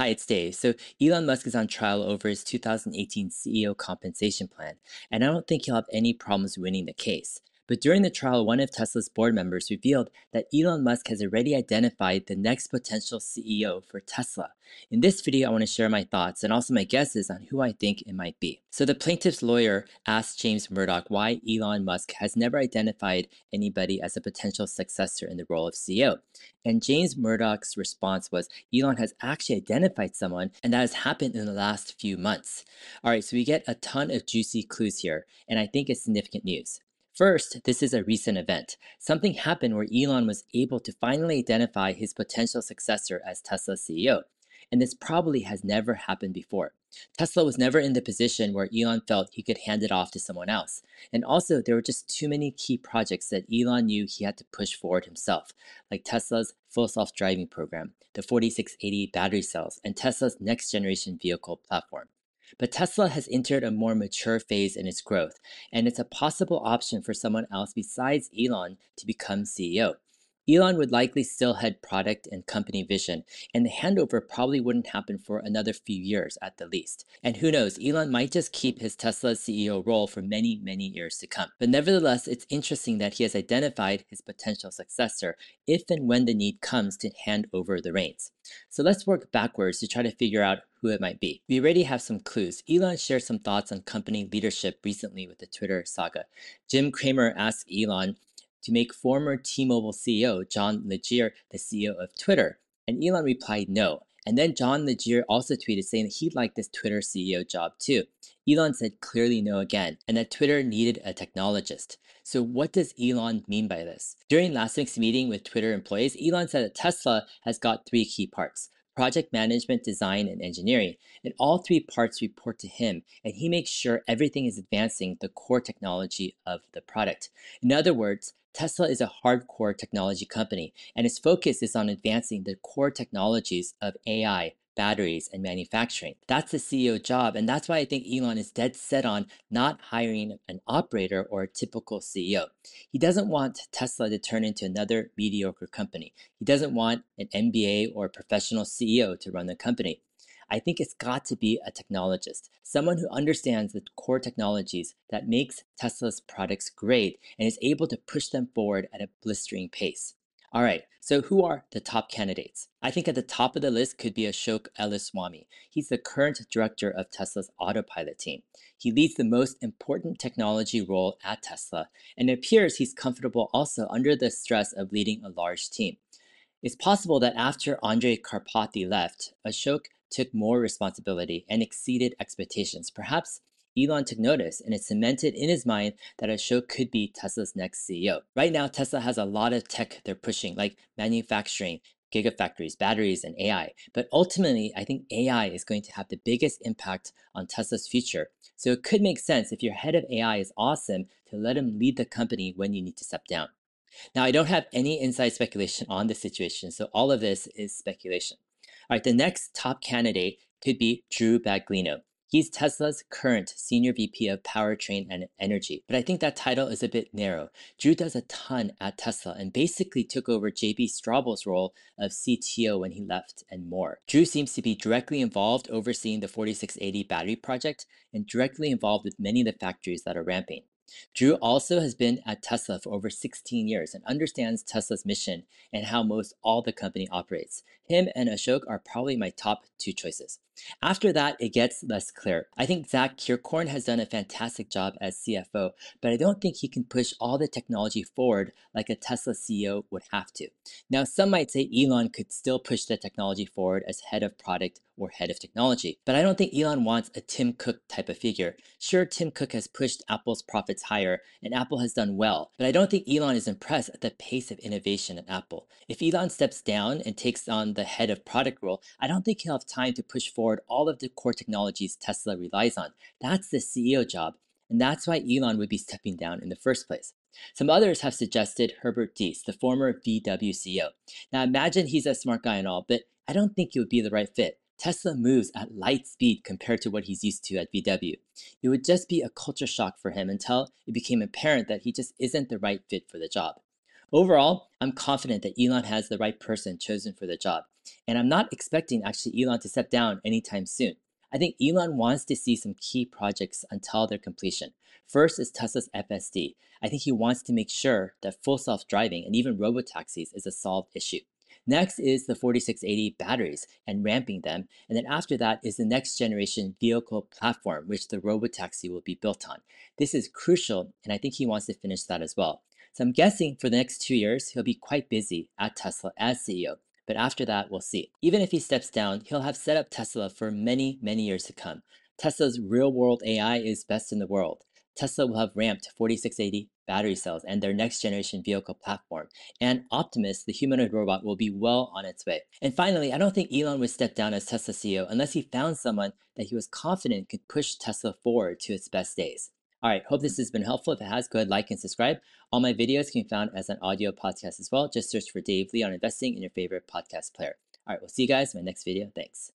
Hi, it's Dave. So Elon Musk is on trial over his 2018 CEO compensation plan, and I don't think he'll have any problems winning the case. But during the trial, one of Tesla's board members revealed that Elon Musk has already identified the next potential CEO for Tesla. In this video, I want to share my thoughts and also my guesses on who I think it might be. So the plaintiff's lawyer asked James Murdoch why Elon Musk has never identified anybody as a potential successor in the role of CEO. And James Murdoch's response was Elon has actually identified someone, and that has happened in the last few months. All right, so we get a ton of juicy clues here, and I think it's significant news. First, this is a recent event. Something happened where Elon was able to finally identify his potential successor as Tesla's CEO. And this probably has never happened before. Tesla was never in the position where Elon felt he could hand it off to someone else. And also, there were just too many key projects that Elon knew he had to push forward himself, like Tesla's full self driving program, the 4680 battery cells, and Tesla's next generation vehicle platform. But Tesla has entered a more mature phase in its growth, and it's a possible option for someone else besides Elon to become CEO. Elon would likely still head product and company vision, and the handover probably wouldn't happen for another few years at the least. And who knows, Elon might just keep his Tesla CEO role for many, many years to come. But nevertheless, it's interesting that he has identified his potential successor if and when the need comes to hand over the reins. So let's work backwards to try to figure out who it might be. We already have some clues. Elon shared some thoughts on company leadership recently with the Twitter saga. Jim Cramer asked Elon to make former T-Mobile CEO John Legere the CEO of Twitter, and Elon replied no. And then John Legere also tweeted saying that he'd like this Twitter CEO job too. Elon said clearly no again, and that Twitter needed a technologist. So, what does Elon mean by this? During last week's meeting with Twitter employees, Elon said that Tesla has got three key parts project management, design, and engineering. And all three parts report to him, and he makes sure everything is advancing the core technology of the product. In other words, Tesla is a hardcore technology company, and its focus is on advancing the core technologies of AI, batteries, and manufacturing. That's the CEO job, and that's why I think Elon is dead set on not hiring an operator or a typical CEO. He doesn't want Tesla to turn into another mediocre company. He doesn't want an MBA or a professional CEO to run the company. I think it's got to be a technologist, someone who understands the core technologies that makes Tesla's products great and is able to push them forward at a blistering pace. All right, so who are the top candidates? I think at the top of the list could be Ashok Elluswamy. He's the current director of Tesla's autopilot team. He leads the most important technology role at Tesla, and it appears he's comfortable also under the stress of leading a large team. It's possible that after Andrej Karpathy left, Ashok took more responsibility and exceeded expectations. Perhaps Elon took notice and it cemented in his mind that Ashok could be Tesla's next CEO. Right now, Tesla has a lot of tech they're pushing, like manufacturing, gigafactories, batteries, and AI. But ultimately, I think AI is going to have the biggest impact on Tesla's future. So it could make sense if your head of AI is awesome to let him lead the company when you need to step down. Now, I don't have any inside speculation on the situation, so all of this is speculation. All right, the next top candidate could be Drew Baglino. He's Tesla's current Senior VP of Powertrain and Energy, but I think that title is a bit narrow. Drew does a ton at Tesla and basically took over JB Straubel's role of CTO when he left and more. Drew seems to be directly involved overseeing the 4680 battery project and directly involved with many of the factories that are ramping. Drew also has been at Tesla for over 16 years and understands Tesla's mission and how most all the company operates. Him and Ashok are probably my top two choices. After that, it gets less clear. I think Zach Kirkhorn has done a fantastic job as CFO, but I don't think he can push all the technology forward like a Tesla CEO would have to. Now, some might say Elon could still push the technology forward as head of product or head of technology, but I don't think Elon wants a Tim Cook type of figure. Sure, Tim Cook has pushed Apple's profits higher and Apple has done well, but I don't think Elon is impressed at the pace of innovation at Apple. If Elon steps down and takes on the head of product role, I don't think he'll have time to push forward all of the core technologies Tesla relies on. That's the CEO job, and that's why Elon would be stepping down in the first place. Some others have suggested Herbert Diess, the former VW CEO. Now imagine he's a smart guy and all, but I don't think he would be the right fit. Tesla moves at light speed compared to what he's used to at VW. It would just be a culture shock for him until it became apparent that he just isn't the right fit for the job. Overall, I'm confident that Elon has the right person chosen for the job. And I'm not expecting actually Elon to step down anytime soon. I think Elon wants to see some key projects until their completion. First is Tesla's FSD. I think he wants to make sure that full self driving and even robotaxis is a solved issue. Next is the 4680 batteries and ramping them. And then after that is the next generation vehicle platform, which the robotaxi will be built on. This is crucial, and I think he wants to finish that as well. So I'm guessing for the next two years, he'll be quite busy at Tesla as CEO. But after that, we'll see. Even if he steps down, he'll have set up Tesla for many, many years to come. Tesla's real world AI is best in the world. Tesla will have ramped 4680 battery cells and their next generation vehicle platform. And Optimus, the humanoid robot, will be well on its way. And finally, I don't think Elon would step down as Tesla CEO unless he found someone that he was confident could push Tesla forward to its best days. All right, hope this has been helpful. If it has, go ahead, like, and subscribe. All my videos can be found as an audio podcast as well. Just search for Dave Lee on investing in your favorite podcast player. All right, we'll see you guys in my next video. Thanks.